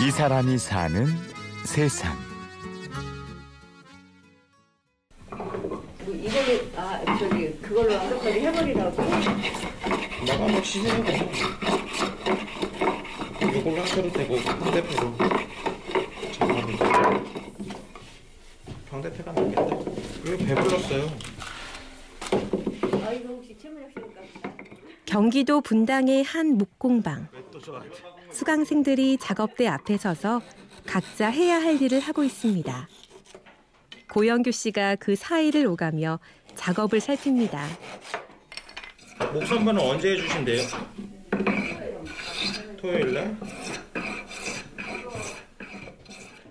이 사람이 사는 세상. 뭐 이걸로 아 저기 그걸로 완벽하게 해버리라고 나가 뭐 시세는 돼. 이걸로 학교로 되고 평대표로 작업하면 돼. 평대표가 낫겠다. 이거 배불렀어요. 아 이거 혹시 씨니까 경기도 분당의 한 목공방. 수강생들이 작업대 앞에 서서 각자 해야 할 일을 하고 있습니다. 고영규 씨가 그 사이를 오가며 작업을 살핍니다. 목선반은 언제 해주신대요? 토요일 날?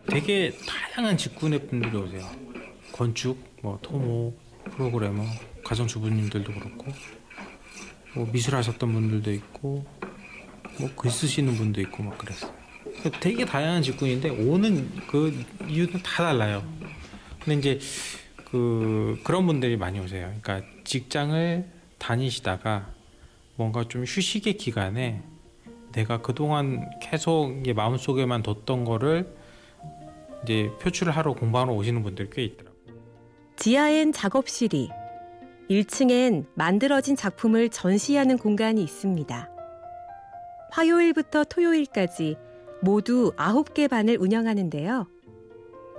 되게 다양한 직군의 분들이 오세요. 건축, 뭐 토모, 프로그래머, 가정주부님들도 그렇고, 뭐 미술하셨던 분들도 있고, 뭐 글 쓰시는 분도 있고 막 그랬어요. 되게 다양한 직군인데 오는 그 이유는 다 달라요. 근데 이제 그 그런 분들이 많이 오세요. 그러니까 직장을 다니시다가 뭔가 좀 휴식의 기간에 내가 그동안 계속 마음속에만 뒀던 거를 이제 표출을 하러 공부하러 오시는 분들이 꽤 있더라고요. 지하엔 작업실이, 1층엔 만들어진 작품을 전시하는 공간이 있습니다. 화요일부터 토요일까지 모두 9개 반을 운영하는데요.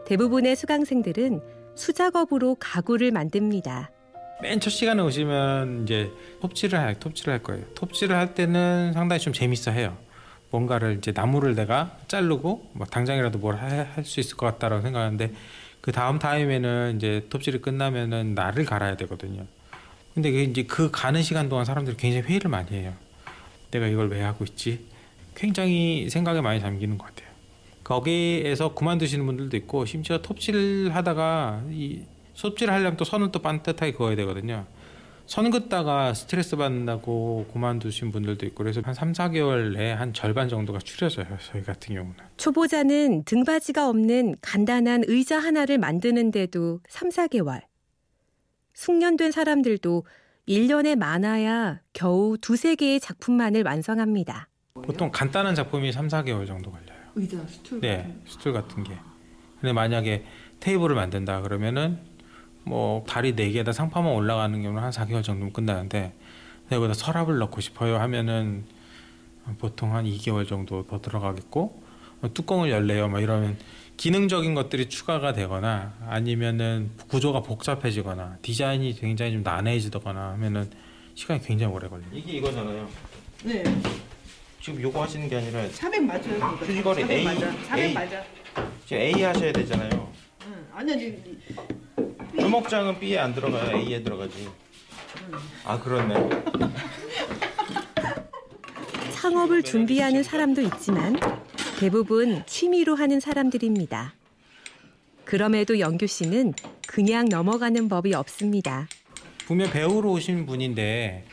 대부분의 수강생들은 수작업으로 가구를 만듭니다. 맨 첫 시간에 오시면 이제 톱질을 할 톱질을 할 거예요. 톱질을 할 때는 상당히 좀 재밌어 해요. 뭔가를 이제 나무를 내가 자르고 뭐 당장이라도 뭘 할 수 있을 것 같다라고 생각하는데 그 다음 타임에는 이제 톱질이 끝나면은 날을 갈아야 되거든요. 근데 그 이제 그 가는 시간 동안 사람들이 굉장히 회의를 많이 해요. 내가 이걸 왜 하고 있지? 굉장히 생각에 많이 잠기는 것 같아요. 거기에서 그만두시는 분들도 있고 심지어 톱질 하다가 이 톱질 하려면 또 선을 또 반듯하게 그어야 되거든요. 선 긋다가 스트레스 받는다고 그만두신 분들도 있고 그래서 한 3, 4개월 내에 한 절반 정도가 추려져요. 저희 같은 경우는. 초보자는 등받이가 없는 간단한 의자 하나를 만드는데도 3, 4개월. 숙련된 사람들도 1년에 많아야 겨우 두세 개의 작품만을 완성합니다. 보통 간단한 작품이 3, 4개월 정도 걸려요. 의자 스툴 네, 스툴 같은 게. 근데 만약에 테이블을 만든다 그러면은 뭐 다리 네 개에다 상파만 올라가는 경우는 한 4개월 정도면 끝나는데 여기다 서랍을 넣고 싶어요 하면은 보통 한 2개월 정도 더 들어가겠고 뚜껑을 열래요 막 이러면 기능적인 것들이 추가가 되거나 아니면은 구조가 복잡해지거나 디자인이 굉장히 좀 난해해지거나 하면은 시간이 굉장히 오래 걸려요. 이게 이거잖아요. 네 지금 요거 하시는 게 아니라 400 맞아요. 휴지거리 400 A, 맞아 400 A. 맞아 지금 A 하셔야 되잖아요. 응 아니 아니 주먹장은 B에 안 들어가요. A에 들어가지. 아 그렇네. 창업을 준비하는 사람도 있지만 대부분 취미로 하는 사람들입니다. 그럼에도 영규 씨는 그냥 넘어가는 법이 없습니다. 분명 배우러 오신 분인데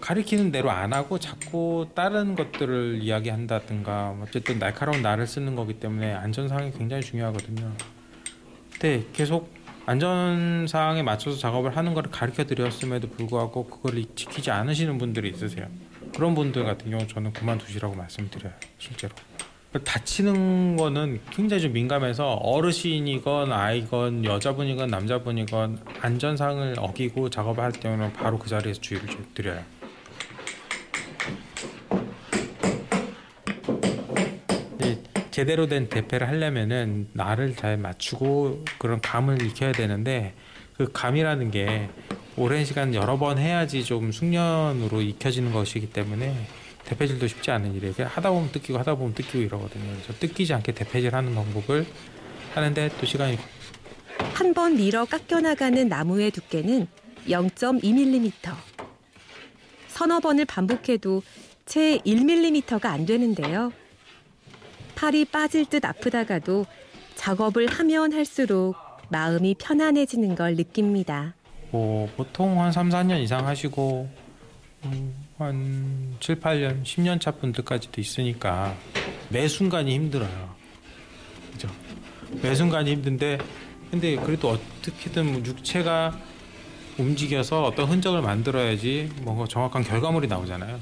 가리키는 대로 안 하고 자꾸 다른 것들을 이야기한다든가 어쨌든 날카로운 날을 쓰는 거기 때문에 안전 사항이 굉장히 중요하거든요. 근데 계속 안전 사항에 맞춰서 작업을 하는 거를 가르쳐 드렸음에도 불구하고 그걸 지키지 않으시는 분들이 있으세요. 그런 분들 같은 경우 저는 그만두시라고 말씀드려요. 실제로. 다치는 거는 굉장히 좀 민감해서 어르신이건 아이건 여자분이건 남자분이건 안전상을 어기고 작업을 할 때는 바로 그 자리에서 주의를 좀 드려요. 이 제대로 된 대패를 하려면은 날을 잘 맞추고 그런 감을 익혀야 되는데 그 감이라는 게 오랜 시간 여러 번 해야지 좀 숙련으로 익혀지는 것이기 때문에 대패질도 쉽지 않은 일이에요. 하다 보면 뜯기고 하다 보면 뜯기고 이러거든요. 그래서 뜯기지 않게 대패질하는 방법을 하는데 또 시간이 한 번 밀어 깎여 나가는 나무의 두께는 0.2mm. 서너 번을 반복해도 채 1mm가 안 되는데요. 팔이 빠질 듯 아프다가도 작업을 하면 할수록 마음이 편안해지는 걸 느낍니다. 뭐 보통 한 3, 4년 이상 하시고 음, 한 7, 8년, 10년 차 분들까지도 있으니까 매 순간이 힘들어요. 그죠? 매 순간이 힘든데 근데 그래도 어떻게든 뭐 육체가 움직여서 어떤 흔적을 만들어야지 뭔가 정확한 결과물이 나오잖아요.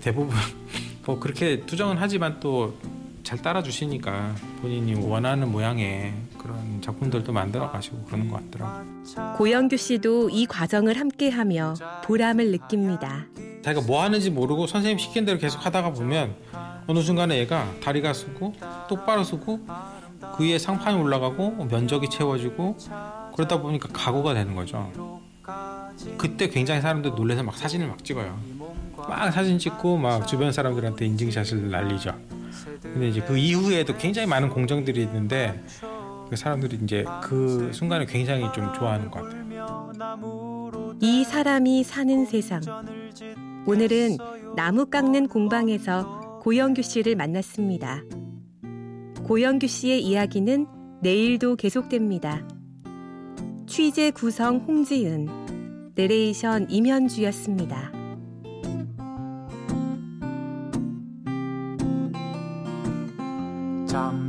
대부분 뭐 그렇게 투정은 하지만 또 잘 따라주시니까 본인이 원하는 모양의 그런 작품들도 만들어 가시고 그러는 것 같더라고요. 고영규 씨도 이 과정을 함께하며 보람을 느낍니다. 자기가 뭐 하는지 모르고 선생님 시킨 대로 계속 하다가 보면 어느 순간에 얘가 다리가 쓰고 똑바로 쓰고 그 위에 상판이 올라가고 면적이 채워지고 그러다 보니까 각오가 되는 거죠. 그때 굉장히 사람들 놀래서 막 사진을 막 찍어요. 막 사진 찍고 막 주변 사람들한테 인증샷을 날리죠. 근데 이제 그 이후에도 굉장히 많은 공정들이 있는데 그 사람들이 이제 그 순간을 굉장히 좀 좋아하는 것 같아요. 이 사람이 사는 세상. 오늘은 나무 깎는 공방에서 고영규 씨를 만났습니다. 고영규 씨의 이야기는 내일도 계속됩니다. 취재 구성 홍지은, 내레이션 임현주였습니다.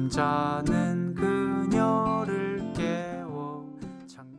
잠자는 그